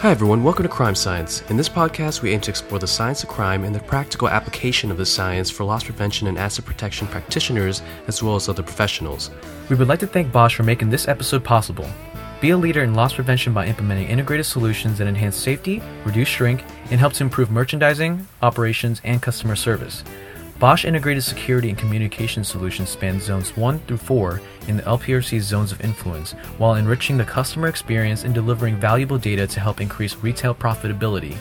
Hi, everyone. Welcome to Crime Science. In this podcast, we aim to explore the science of crime and the practical application of the science for loss prevention and asset protection practitioners, as well as other professionals. We would like to thank Bosch for making this episode possible. Be a leader in loss prevention by implementing integrated solutions that enhance safety, reduce shrink, and help to improve merchandising, operations, and customer service. Bosch integrated security and communication solutions span zones 1 through 4 in the LPRC's zones of influence while enriching the customer experience and delivering valuable data to help increase retail profitability.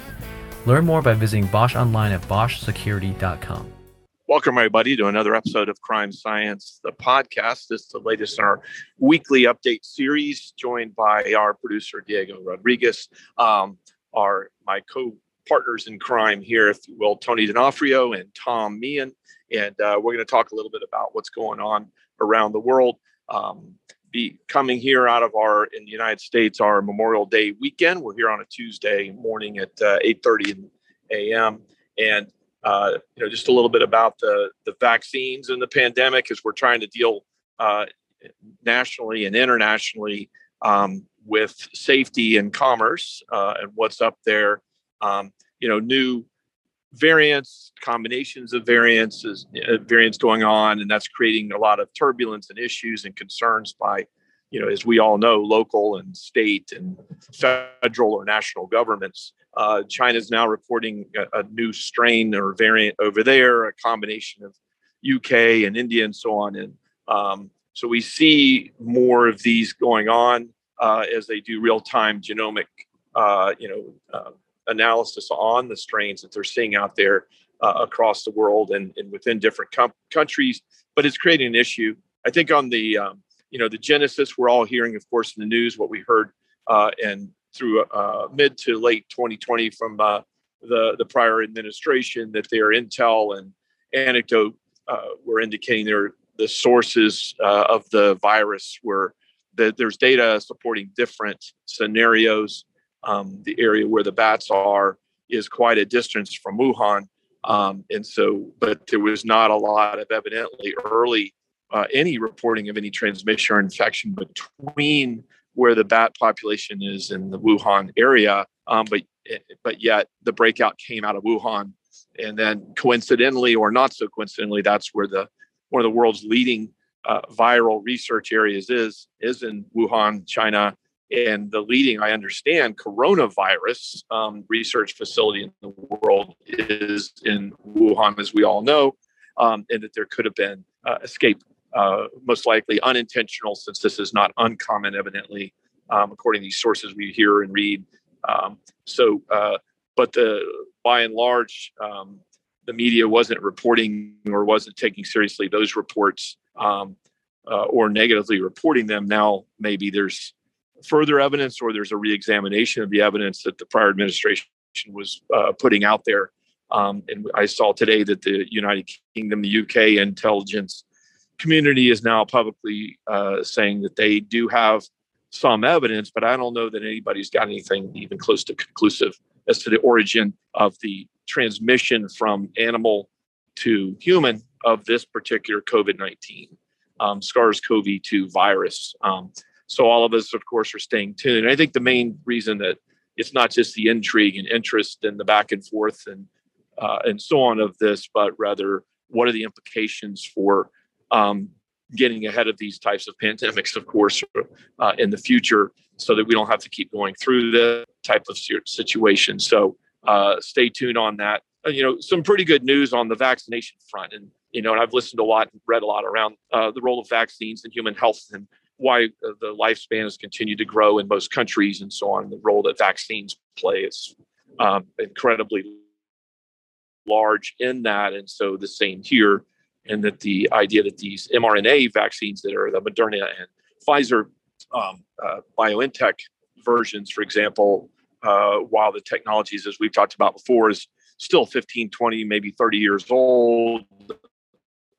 Learn more by visiting Bosch online at boschsecurity.com. Welcome, everybody, to another episode of Crime Science, the podcast. This is the latest in our weekly update series, joined by our producer, Diego Rodriguez, um, our my co partners in crime here, if you will, Tony D'Onofrio and Tom Meehan. And uh, we're going to talk a little bit about what's going on around the world. Um, be coming here out of our in the United States, our Memorial Day weekend. We're here on a Tuesday morning at uh, 8:30 a.m. And uh, you know, just a little bit about the the vaccines and the pandemic as we're trying to deal uh, nationally and internationally um, with safety and commerce uh, and what's up there um, you know, new variants, combinations of variants, uh, variants going on, and that's creating a lot of turbulence and issues and concerns by, you know, as we all know, local and state and federal or national governments. Uh, is now reporting a, a, new strain or variant over there, a combination of UK and India and so on. And um, so we see more of these going on uh, as they do real time genomic, uh, you know, uh, analysis on the strains that they're seeing out there uh, across the world and, and within different com- countries. But it's creating an issue. I think on the um, you know the genesis, we're all hearing, of course, in the news what we heard uh, and through uh, mid to late 2020 from uh, the the prior administration that their intel and anecdote uh, were indicating their the sources uh, of the virus were that there's data supporting different scenarios um, the area where the bats are is quite a distance from Wuhan. Um, and so, but there was not a lot of evidently early uh, any reporting of any transmission or infection between where the bat population is in the Wuhan area. Um, but but yet the breakout came out of Wuhan, and then coincidentally or not so coincidentally, that's where the one of the world's leading uh, viral research areas is is in Wuhan, China, and the leading, I understand, coronavirus um, research facility in the world is in Wuhan, as we all know, um, and that there could have been uh, escape, uh, most likely unintentional, since this is not uncommon, evidently, um, according to these sources we hear and read. Um, so, uh, but the by and large, um, the media wasn't reporting or wasn't taking seriously those reports um, uh, or negatively reporting them. Now, maybe there's further evidence or there's a reexamination of the evidence that the prior administration was uh, putting out there. Um, and I saw today that the United Kingdom, the UK intelligence community is now publicly uh, saying that they do have some evidence, but I don't know that anybody's got anything even close to conclusive as to the origin of the transmission from animal to human of this particular COVID 19 um, SARS CoV 2 virus. Um, so all of us, of course, are staying tuned. And I think the main reason that it's not just the intrigue and interest and the back and forth and uh, and so on of this, but rather what are the implications for um, getting ahead of these types of pandemics, of course, uh, in the future, so that we don't have to keep going through the type of situation. So uh, stay tuned on that. Uh, you know, some pretty good news on the vaccination front, and you know, and I've listened a lot and read a lot around uh, the role of vaccines in human health and why the lifespan has continued to grow in most countries and so on. The role that vaccines play is um, incredibly large in that, and so the same here. And that the idea that these mRNA vaccines that are the Moderna and Pfizer um, uh, BioNTech versions, for example, uh, while the technologies, as we've talked about before, is still 15, 20, maybe 30 years old.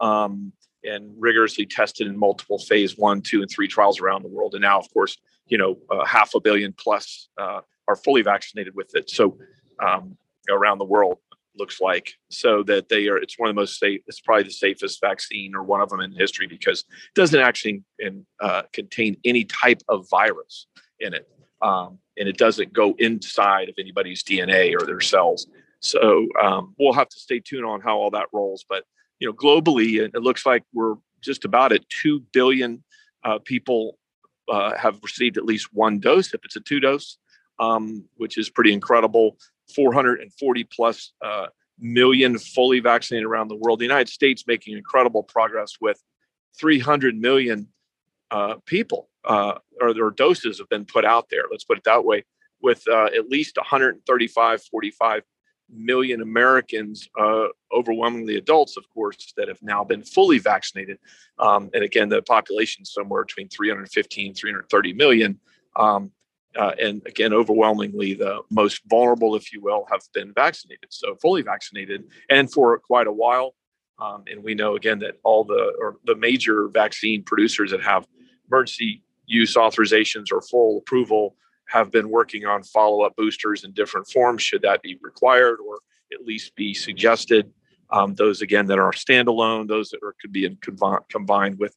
Um, and rigorously tested in multiple phase one, two, and three trials around the world. And now, of course, you know, uh, half a billion plus uh, are fully vaccinated with it. So um, around the world looks like so that they are it's one of the most safe it's probably the safest vaccine or one of them in history because it doesn't actually in, uh, contain any type of virus in it um, and it doesn't go inside of anybody's DNA or their cells. So um, we'll have to stay tuned on how all that rolls. But you know, globally, it, looks like we're just about at two billion uh, people uh, have received at least one dose. If it's a two dose, um, which is pretty incredible. 440 plus uh, million fully vaccinated around the world. The United States making incredible progress with 300 million uh, people uh, or their doses have been put out there. Let's put it that way, with uh, at least 135, 45 million Americans, uh, overwhelmingly adults, of course, that have now been fully vaccinated. Um, and again, the population is somewhere between 315, 330 million. Um, uh, and again, overwhelmingly, the most vulnerable, if you will, have been vaccinated. So fully vaccinated, and for quite a while. Um, and we know again that all the or the major vaccine producers that have emergency use authorizations or full approval have been working on follow-up boosters in different forms should that be required or at least be suggested. Um, those again that are standalone those that are, could be in, combined with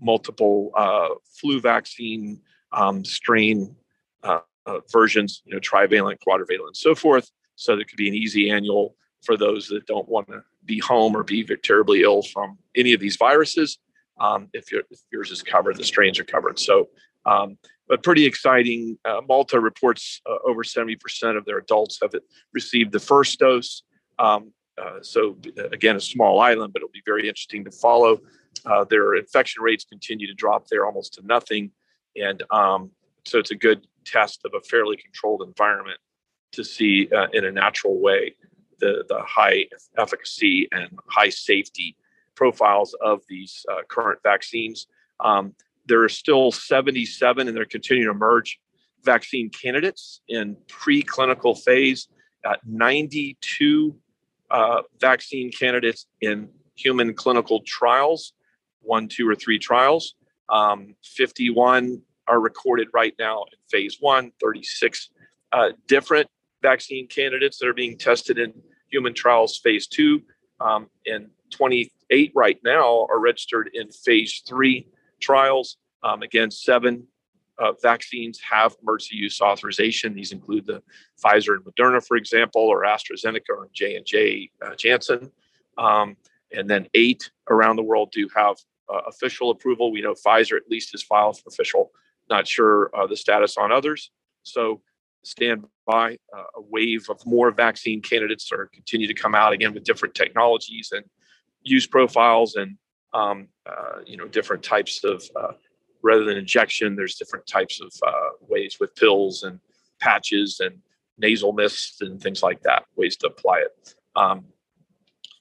multiple uh, flu vaccine um, strain uh, uh, versions you know trivalent quadrivalent so forth. So there could be an easy annual for those that don't want to be home or be terribly ill from any of these viruses um, if, if, yours is covered the strains are covered. So um, but pretty exciting. Uh, Malta reports uh, over 70% of their adults have received the first dose. Um, uh, so, again, a small island, but it'll be very interesting to follow. Uh, their infection rates continue to drop there almost to nothing. And um, so, it's a good test of a fairly controlled environment to see uh, in a natural way the, the high efficacy and high safety profiles of these uh, current vaccines. Um, there are still 77, and they're continuing to emerge vaccine candidates in preclinical phase. Uh, 92 uh, vaccine candidates in human clinical trials, one, two, or three trials. Um, 51 are recorded right now in phase one, 36 uh, different vaccine candidates that are being tested in human trials phase two, um, and 28 right now are registered in phase three trials. Um, again, seven uh, vaccines have emergency use authorization. These include the Pfizer and Moderna, for example, or AstraZeneca or J and J uh, Janssen. Um, and then eight around the world do have uh, official approval. We know Pfizer at least has filed for official. Not sure uh, the status on others. So stand by. Uh, a wave of more vaccine candidates are continue to come out again with different technologies and use profiles and um, uh, you know different types of uh, rather than injection there's different types of uh, ways with pills and patches and nasal mist and things like that ways to apply it. Um,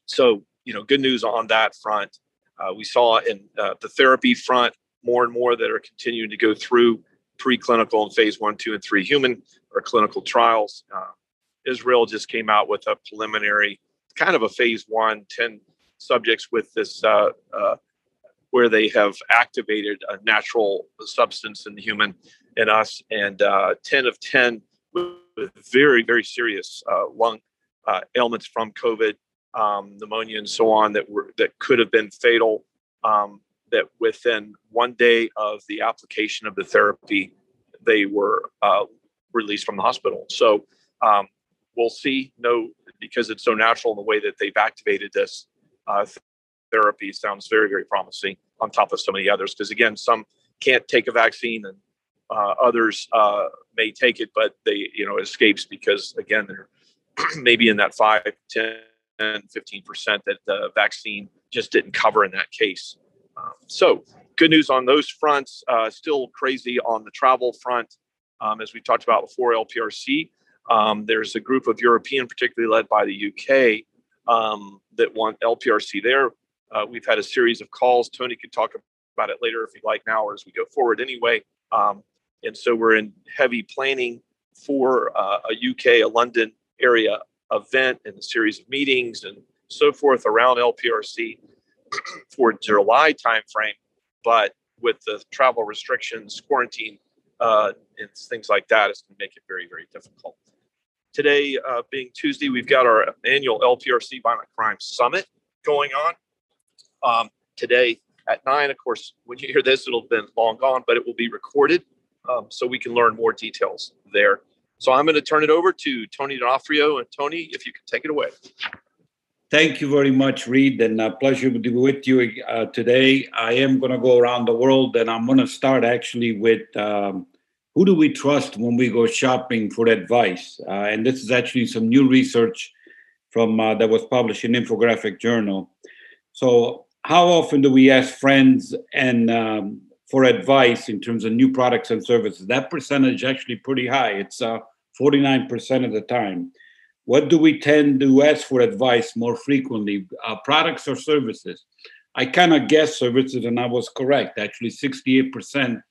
so you know good news on that front. Uh, we saw in uh, the therapy front more and more that are continuing to go through preclinical and phase one two and three human or clinical trials. Uh, israel just came out with a preliminary kind of a phase one 10 subjects with this uh, uh, where they have activated a natural substance in the human in us and uh, 10 of 10 with very very serious uh, lung uh, ailments from covid um, pneumonia and so on that were that could have been fatal um, that within one day of the application of the therapy they were uh, released from the hospital. So um, we'll see. No because it's so natural in the way that they've activated this uh, therapy sounds very, very promising on top of some of the others. Because again, some can't take a vaccine and uh, others uh, may take it, but they, you know, escapes because again, they're maybe in that 5, 10, 15% that the vaccine just didn't cover in that case. Um, so good news on those fronts. Uh, still crazy on the travel front. Um, as we talked about before, LPRC. Um, there's a group of European, particularly led by the UK, um, that want LPRC there. Uh, we've had a series of calls. Tony can talk about it later if you'd like now or as we go forward anyway. Um, and so we're in heavy planning for uh, a UK, a London area event and a series of meetings and so forth around LPRC for July timeframe. But with the travel restrictions, quarantine, uh, and things like that, it's going to make it very, very difficult. Today, uh, being Tuesday, we've got our annual LPRC Violent Crime Summit going on. Um, today at nine, of course, when you hear this, it'll have been long gone, but it will be recorded um, so we can learn more details there. So I'm going to turn it over to Tony D'Onofrio. And Tony, if you can take it away. Thank you very much, Read, and a pleasure to be with you uh, today. I am going to go around the world, and I'm going to start actually with um, who do we trust when we go shopping for advice? Uh, and this is actually some new research from uh, that was published in Infographic Journal. So, how often do we ask friends and um, for advice in terms of new products and services? That percentage actually pretty high. It's uh, 49% of the time. What do we tend to ask for advice more frequently, uh, products or services? I kind of guessed services, and I was correct. Actually, 68%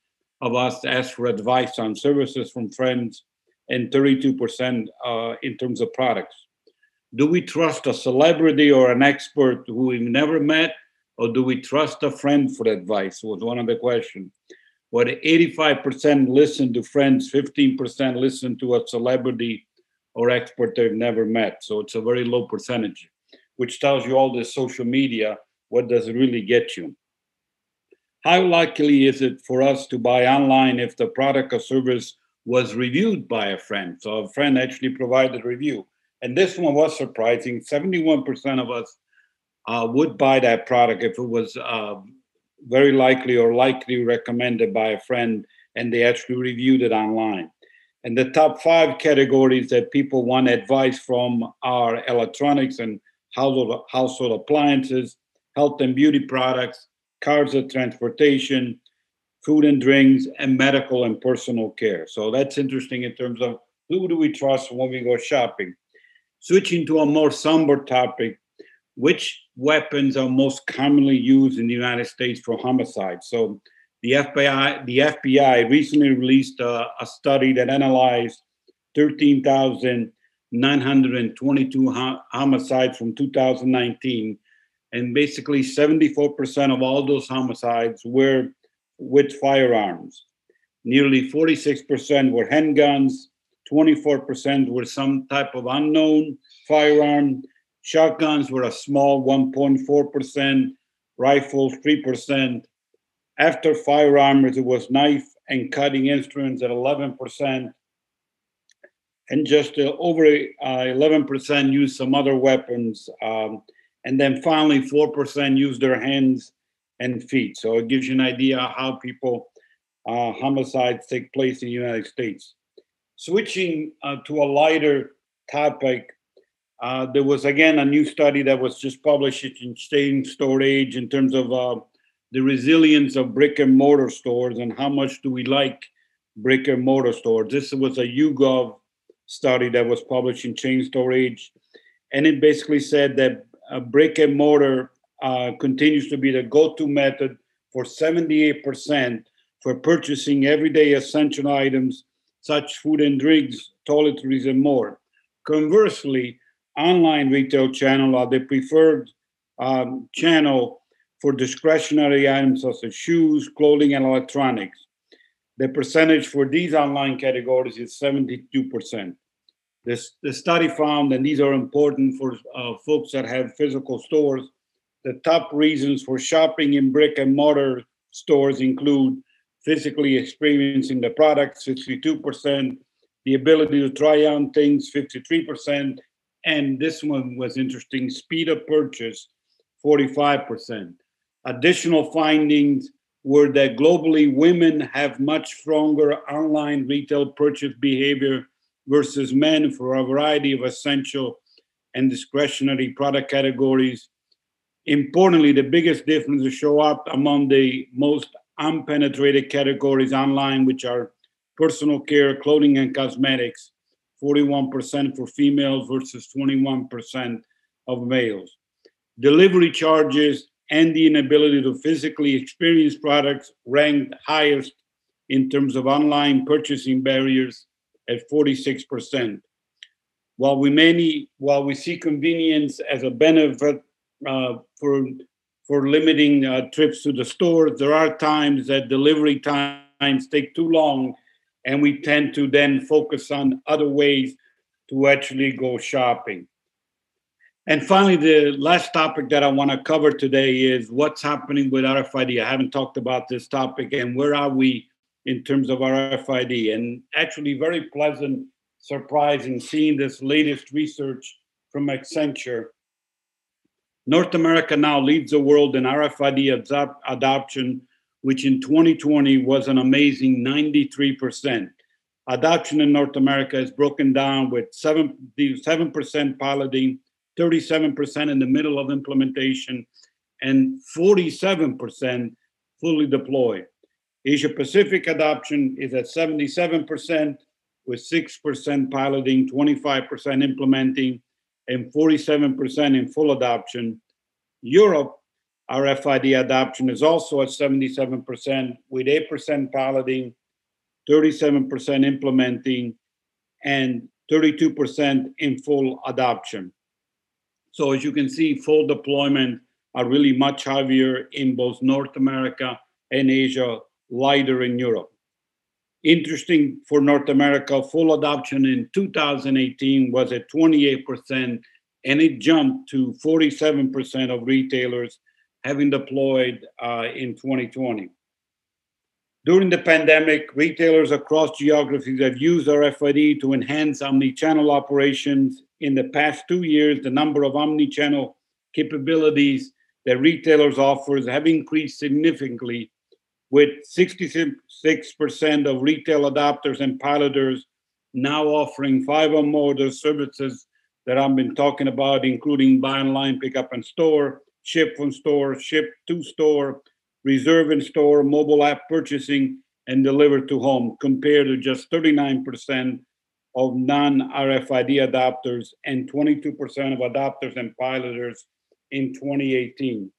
of us ask for advice on services from friends, and 32% uh, in terms of products. Do we trust a celebrity or an expert who we've never met, or do we trust a friend for advice? Was one of the questions. What 85% listen to friends, 15% listen to a celebrity or expert they've never met. So it's a very low percentage, which tells you all this social media, what does it really get you? How likely is it for us to buy online if the product or service was reviewed by a friend? So a friend actually provided a review. And this one was surprising. 71% of us uh, would buy that product if it was uh, very likely or likely recommended by a friend and they actually reviewed it online. And the top five categories that people want advice from are electronics and household, household appliances, health and beauty products, cars and transportation, food and drinks, and medical and personal care. So that's interesting in terms of who do we trust when we go shopping. Switching to a more somber topic, which weapons are most commonly used in the United States for homicide. So the FBI, the FBI recently released a, a study that analyzed 13,922 homicides from 2019, and basically 74% of all those homicides were with firearms. Nearly 46% were handguns, 24% were some type of unknown firearm, Shotguns were a small 1.4%, rifles 3%. After firearms, it was knife and cutting instruments at 11%. And just uh, over uh, 11% used some other weapons. Um, and then finally, 4% use their hands and feet. So it gives you an idea how people, uh, homicides take place in the United States. Switching uh, to a lighter topic, uh, there was again a new study that was just published in Chain Store Age in terms of uh, the resilience of brick and mortar stores and how much do we like brick and mortar stores. This was a YouGov study that was published in Chain Store Age, and it basically said that uh, brick and mortar uh, continues to be the go-to method for 78% for purchasing everyday essential items such food and drinks, toiletries, and more. Conversely, online retail channel are the preferred um, channel for discretionary items such as shoes, clothing, and electronics. The percentage for these online categories is 72%. This, the study found, and these are important for uh, folks that have physical stores, the top reasons for shopping in brick and mortar stores include physically experiencing the product, 62%, the ability to try on things, 53%, and this one was interesting speed of purchase 45%. Additional findings were that globally women have much stronger online retail purchase behavior versus men for a variety of essential and discretionary product categories. Importantly, the biggest differences show up among the most unpenetrated categories online, which are personal care, clothing, and cosmetics, 41% for females versus 21% of males. Delivery charges and the inability to physically experience products ranked highest in terms of online purchasing barriers at 46%. While we many, while we see convenience as a benefit uh, for for limiting uh, trips to the stores, there are times that delivery times take too long and we tend to then focus on other ways to actually go shopping. And finally, the last topic that I want to cover today is what's happening with RFID. I haven't talked about this topic and where are we in terms of RFID. And actually, very pleasant surprise in seeing this latest research from Accenture. North America now leads the world in RFID adoption, which in 2020 was an amazing 93%. Adoption in North America is broken down with 7, 7% piloting, 37% in the middle of implementation, and 47% fully deployed. Asia Pacific adoption is at 77%, with 6% piloting, 25% implementing, and 47% in full adoption. Europe, RFID adoption is also at 77%, with 8% piloting, 37% implementing, and 32% in full adoption. So as you can see, full deployment are really much heavier in both North America and Asia, lighter in Europe. Interesting for North America, full adoption in 2018 was at 28%, and it jumped to 47% of retailers having deployed uh, in 2020. During the pandemic, retailers across geographies have used RFID to enhance omni-channel operations. In the past two years, the number of omni-channel capabilities that retailers offers have increased significantly, with 66% of retail adopters and piloters now offering five or more of the services that I've been talking about, including buy online, pick up in store, ship from store, ship to store, reserve in store, mobile app purchasing, and deliver to home, compared to just 39% of non RFID adopters and 22% of adopters and piloters in 2018.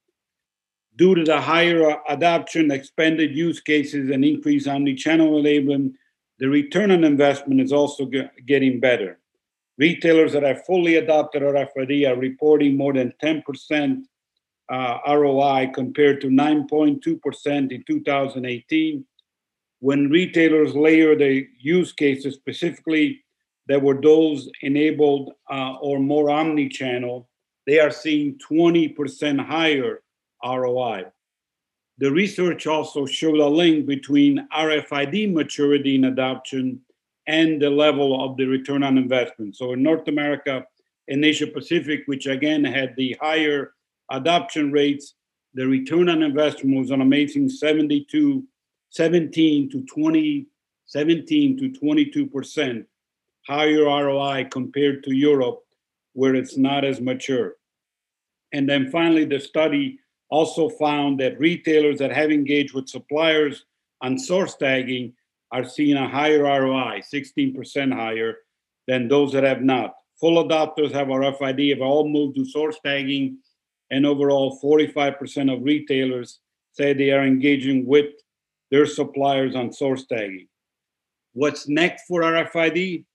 Due to the higher adoption, expanded use cases, and increased omni-channel enablement, the return on investment is also getting better. Retailers that have fully adopted RFID are reporting more than 10% uh, ROI compared to 9.2% in 2018. When retailers layer the use cases specifically that were those enabled uh, or more omni-channel, they are seeing 20% higher ROI. The research also showed a link between RFID maturity and adoption and the level of the return on investment. So in North America and Asia Pacific, which again had the higher adoption rates, the return on investment was an amazing 72, 17 to 20, 17 to 22 percent higher ROI compared to Europe, where it's not as mature. And then finally, the study also found that retailers that have engaged with suppliers on source tagging are seeing a higher ROI, 16% higher than those that have not. Full adopters have RFID have all moved to source tagging and overall 45% of retailers say they are engaging with their suppliers on source tagging. What's next for RFID?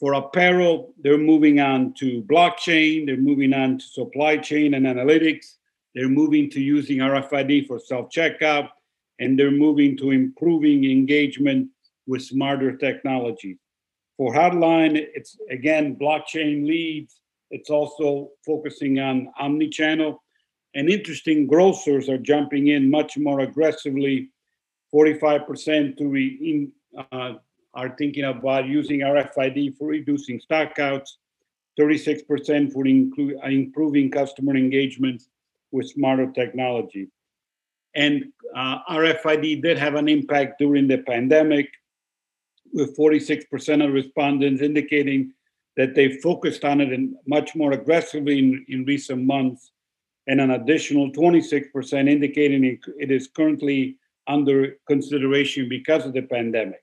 For apparel, they're moving on to blockchain, they're moving on to supply chain and analytics, they're moving to using RFID for self checkout, and they're moving to improving engagement with smarter technology. For hardline, it's again blockchain leads, it's also focusing on omni-channel. And interesting, grocers are jumping in much more aggressively. 45% to re, in, uh, are thinking about using RFID for reducing stockouts. 36% for inclu- improving customer engagement with smarter technology. And uh, RFID did have an impact during the pandemic, with 46% of respondents indicating that they focused on it in much more aggressively in, in recent months, and an additional 26% indicating it, it is currently under consideration because of the pandemic.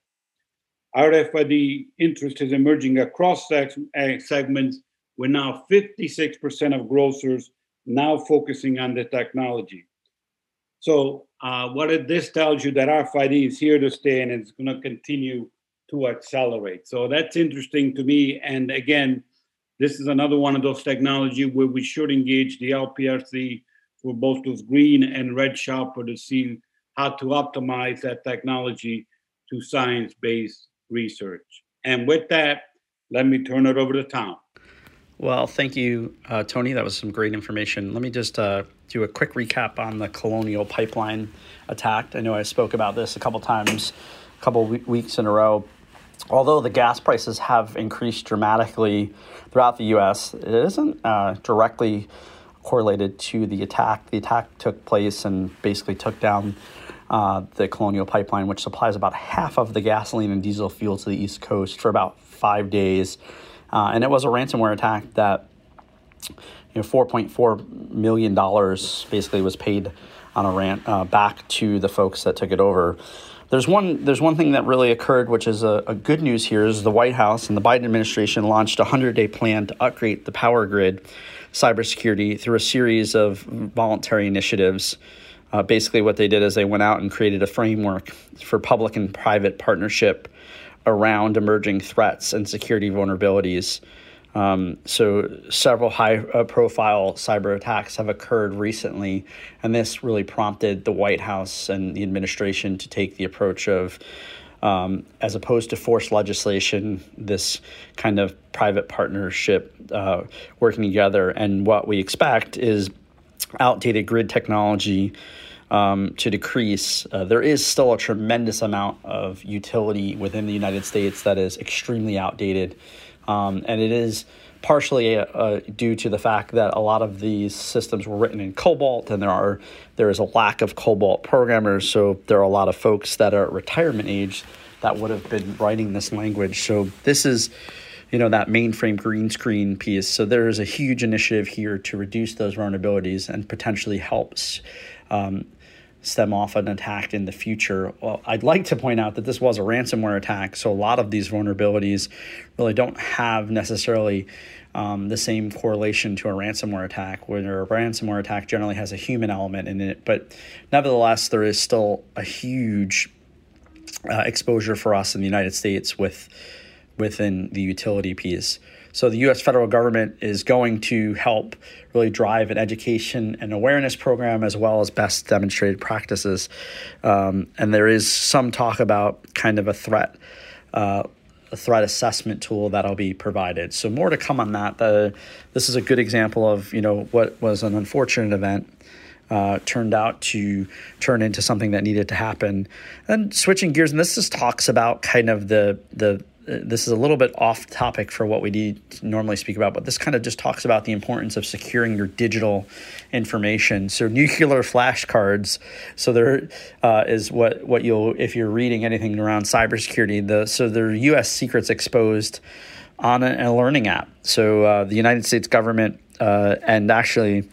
RFID interest is emerging across eh, segments, with now 56% of grocers now focusing on the technology. So, uh, what this tells you that RFID is here to stay and it's going to continue to accelerate. So that's interesting to me. And again, this is another one of those technology where we should engage the LPRC for both those green and red shopper to see how to optimize that technology to science-based research. And with that, let me turn it over to Tom. Well, thank you, uh, Tony. That was some great information. Let me just uh, do a quick recap on the Colonial Pipeline attack. I know I spoke about this a couple times a couple weeks in a row. Although the gas prices have increased dramatically throughout the U.S., it isn't uh, directly correlated to the attack. The attack took place and basically took down uh, the Colonial Pipeline, which supplies about half of the gasoline and diesel fuel to the East Coast for about five days. Uh, and it was a ransomware attack that you know 4.4 million dollars basically was paid on a rant uh, back to the folks that took it over. There's one there's one thing that really occurred, which is a, a good news here, is the White House and the Biden administration launched a 100 day plan to upgrade the power grid cybersecurity through a series of voluntary initiatives. Uh, basically, what they did is they went out and created a framework for public and private partnership around emerging threats and security vulnerabilities. Um, so, several high uh, profile cyber attacks have occurred recently, and this really prompted the White House and the administration to take the approach of um, as opposed to forced legislation, this kind of private partnership uh, working together. And what we expect is outdated grid technology um, to decrease. Uh, there is still a tremendous amount of utility within the United States that is extremely outdated. Um, and it is partially uh, due to the fact that a lot of these systems were written in COBOL and there are there is a lack of COBOL programmers. So there are a lot of folks that are at retirement age that would have been writing this language. So this is you know that mainframe green screen piece. So there is a huge initiative here to reduce those vulnerabilities and potentially helps. Um, stem off an attack in the future. Well, I'd like to point out that this was a ransomware attack, so a lot of these vulnerabilities really don't have necessarily um, the same correlation to a ransomware attack, where a ransomware attack generally has a human element in it. But nevertheless, there is still a huge uh, exposure for us in the United States with within the utility piece. So the U.S. federal government is going to help really drive an education and awareness program as well as best demonstrated practices. Um, and there is some talk about kind of a threat. Uh, a threat assessment tool that'll be provided. So more to come on that. The, this is a good example of you know what was an unfortunate event uh, turned out to turn into something that needed to happen. And switching gears, and this just talks about kind of the the this is a little bit off topic for what we need normally speak about, but this kind of just talks about the importance of securing your digital information. So nuclear flashcards. So there uh, is what what you'll if you're reading anything around cybersecurity. The so are U.S. secrets exposed on a, a learning app. So uh, the United States government uh, and actually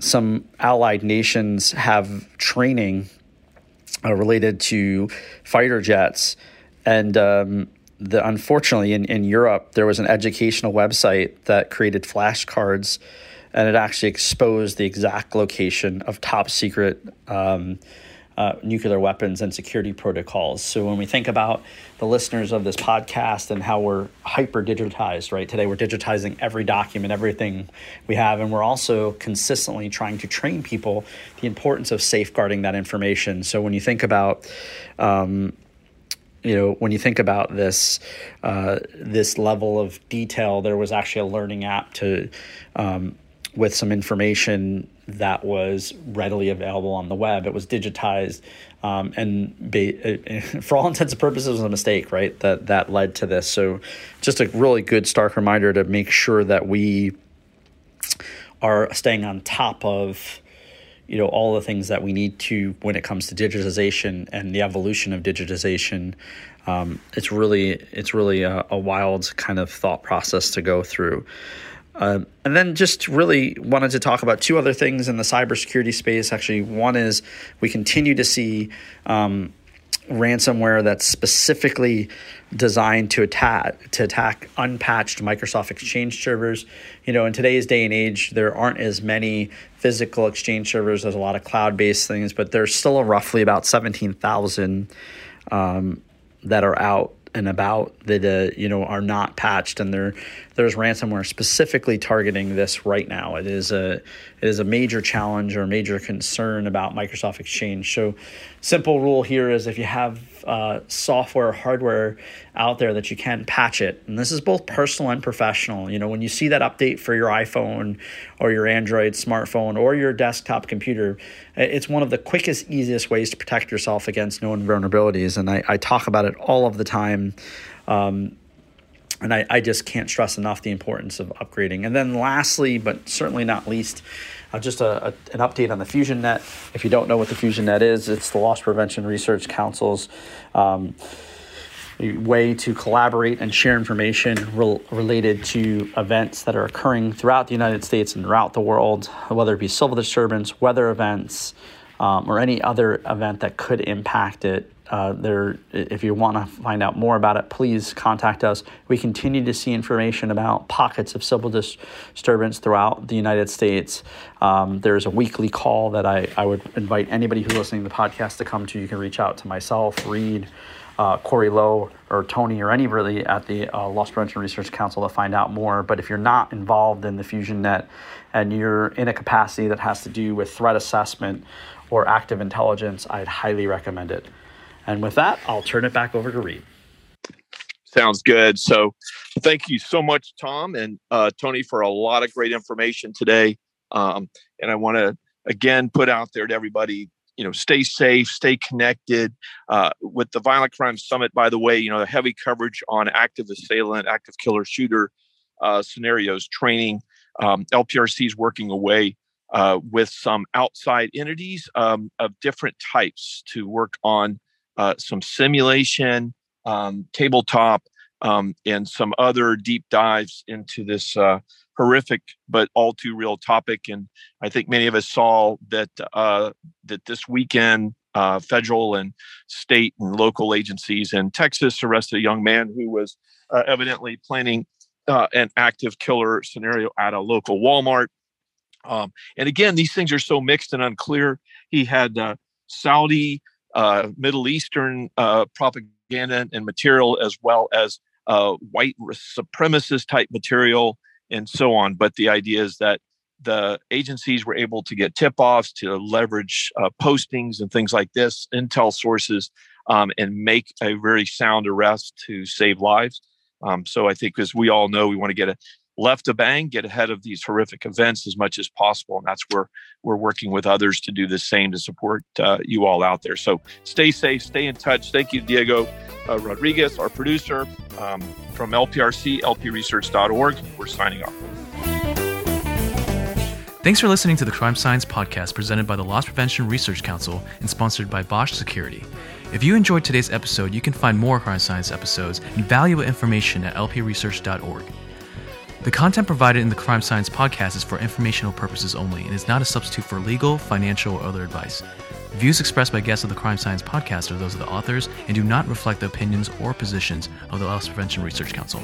some allied nations have training uh, related to fighter jets and um, the unfortunately in, in Europe there was an educational website that created flashcards and it actually exposed the exact location of top secret um, uh, nuclear weapons and security protocols. So when we think about the listeners of this podcast and how we're hyper digitized, right? Today we're digitizing every document, everything we have, and we're also consistently trying to train people the importance of safeguarding that information. So when you think about um, you know when you think about this uh, this level of detail there was actually a learning app to um, with some information that was readily available on the web. It was digitized um, and ba- for all intents and purposes was a mistake right that that led to this. So just a really good stark reminder to make sure that we are staying on top of you know all the things that we need to when it comes to digitization and the evolution of digitization um, it's really it's really a, a, wild kind of thought process to go through. Uh, and then just really wanted to talk about two other things in the cybersecurity space. Actually one is we continue to see um, ransomware that's specifically designed to attack to attack unpatched Microsoft Exchange servers. You know, in today's day and age, there aren't as many physical Exchange servers. There's a lot of cloud-based things, but there's still roughly about seventeen thousand um, that are out and about that uh, you know are not patched and there there's ransomware specifically targeting this right now. It is a it is a major challenge or major concern about Microsoft Exchange. So simple rule here is if you have uh, software, hardware out there that you can patch it. And this is both personal and professional. You know, when you see that update for your iPhone or your Android smartphone or your desktop computer, it's one of the quickest, easiest ways to protect yourself against known vulnerabilities. And I, I talk about it all of the time. Um, and I, I just can't stress enough the importance of upgrading. And then lastly, but certainly not least, uh, just a, a, an update on the Fusion Net. If you don't know what the Fusion Net is, it's the Loss Prevention Research Council's um, way to collaborate and share information rel- related to events that are occurring throughout the United States and throughout the world, whether it be civil disturbance, weather events, um, or any other event that could impact it uh, there, if you want to find out more about it, please contact us. We continue to see information about pockets of civil disturbance throughout the United States. Um, there's a weekly call that I, I would invite anybody who's listening to the podcast to come to. You can reach out to myself, Read, uh, Corey Lowe, or Tony, or anybody at the uh, Loss Prevention Research Council to find out more. But if you're not involved in the Fusion Net and you're in a capacity that has to do with threat assessment or active intelligence, I'd highly recommend it. And with that, I'll turn it back over to Read. Sounds good. So, thank you so much, Tom and uh, Tony, for a lot of great information today. Um, and I want to again put out there to everybody you know stay safe stay connected uh, with the violent crime summit by the way you know the heavy coverage on active assailant active killer shooter uh, scenarios training um, lprc is working away uh, with some outside entities um, of different types to work on uh, some simulation, um, tabletop, um, and some other deep dives into this uh, horrific but all too real topic. And I think many of us saw that uh, that this weekend, uh, federal and state and local agencies in Texas arrested a young man who was uh, evidently planning uh, an active killer scenario at a local Walmart. Um, and again, these things are so mixed and unclear. He had Saudi uh, Middle Eastern uh, propaganda and material, as well as uh, white supremacist type material, and so on. But the idea is that the agencies were able to get tip offs to leverage uh, postings and things like this, intel sources, um, and make a very sound arrest to save lives. Um, so I think, as we all know, we want to get a left a bang, get ahead of these horrific events as much as possible. And that's where we're working with others to do the same to support uh, you all out there. So stay safe, stay in touch. Thank you, Diego uh, Rodriguez, our producer um, from LPRC, lpresearch.org. We're signing off. Thanks for listening to the Crime Science Podcast presented by the Loss Prevention Research Council and sponsored by Bosch Security. If you enjoyed today's episode, you can find more Crime Science episodes and valuable information at lpresearch.org. The content provided in the Crime Science podcast is for informational purposes only and is not a substitute for legal, financial, or other advice. Views expressed by guests of the Crime Science podcast are those of the authors and do not reflect the opinions or positions of the Loss Prevention Research Council.